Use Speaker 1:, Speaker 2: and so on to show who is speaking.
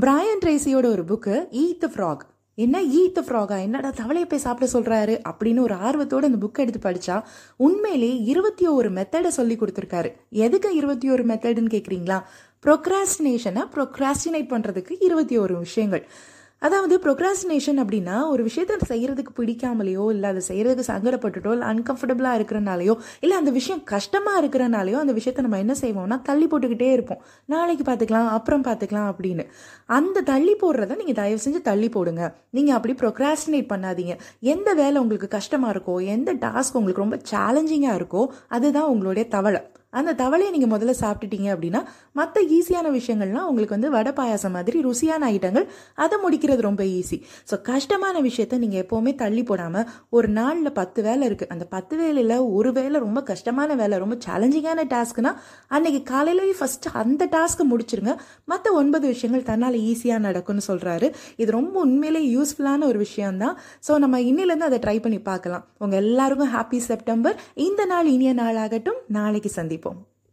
Speaker 1: Brian ட்ரேசியோட ஒரு book Eid த frock என்ன ஈத் ஃப்ராகா என்னடா தவளையை போய் சாப்பிட சொல்கிறாரு அப்படின்னு ஒரு ஆர்வத்தோட அந்த புக்கை எடுத்து படித்தா உண்மையிலே இருபத்தி ஒரு மெத்தடை சொல்லி கொடுத்துருக்காரு. எதுக்கு இருபத்தி ஒரு மெத்தடுன்னு கேட்குறீங்களா ப்ரொக்ராஸ்டினேஷனை ப்ரொக்ராஸ்டினேட் பண்ணுறதுக்கு இருபத்தி ஒரு விஷயங்கள். அதாவது ப்ரொக்ராசினேஷன் அப்படின்னா ஒரு விஷயத்த செய்கிறதுக்கு பிடிக்காமலையோ இல்லை அதை செய்கிறதுக்கு சங்கடப்பட்டுட்டோ இல்லை அன்கம்ஃபர்டபுளாக இருக்கிறனாலையோ இல்லை அந்த விஷயம் கஷ்டமாக இருக்கிறனாலையோ அந்த விஷயத்த நம்ம என்ன செய்வோம்னா தள்ளி போட்டுக்கிட்டே இருப்போம். நாளைக்கு பார்த்துக்கலாம் அப்புறம் பார்த்துக்கலாம் அப்படின்னு. அந்த தள்ளி போடுறத நீங்கள் தயவு செஞ்சு தள்ளி போடுங்க. நீங்கள் அப்படி ப்ரொக்ராஸ்டினேட் பண்ணாதீங்க. எந்த வேலை உங்களுக்கு கஷ்டமாக இருக்கோ எந்த டாஸ்க் உங்களுக்கு ரொம்ப சேலஞ்சிங்காக இருக்கோ அதுதான் உங்களுடைய தவளை. அந்த தவளையை நீங்கள் முதல்ல சாப்பிட்டுட்டீங்க அப்படின்னா மற்ற ஈஸியான விஷயங்கள்லாம் உங்களுக்கு வந்து வடை பாயாசம் மாதிரி ருசியான ஐட்டங்கள் அதை முடிக்கிறது ரொம்ப ஈஸி ஸோ கஷ்டமான விஷயத்த நீங்கள் எப்போவுமே தள்ளி போடாமல் ஒரு நாளில் பத்து வேலை இருக்குது அந்த பத்து வேலையில் ஒரு வேலை ரொம்ப கஷ்டமான வேலை ரொம்ப சேலஞ்சிங்கான டாஸ்க்னா அன்னைக்கு காலையிலேயே ஃபஸ்ட்டு அந்த டாஸ்க்கை முடிச்சிருங்க. மற்ற ஒன்பது விஷயங்கள் தன்னால் ஈஸியாக நடக்கும்னு சொல்கிறாரு இது ரொம்ப உண்மையிலே யூஸ்ஃபுல்லான ஒரு விஷயம்தான். ஸோ நம்ம இன்னிலேருந்து அதை ட்ரை பண்ணி பார்க்கலாம். உங்கள் எல்லாருக்கும் ஹாப்பி செப்டம்பர் இந்த நாள் இனிய நாளாகட்டும். நாளைக்கு சந்திப்போம். participam.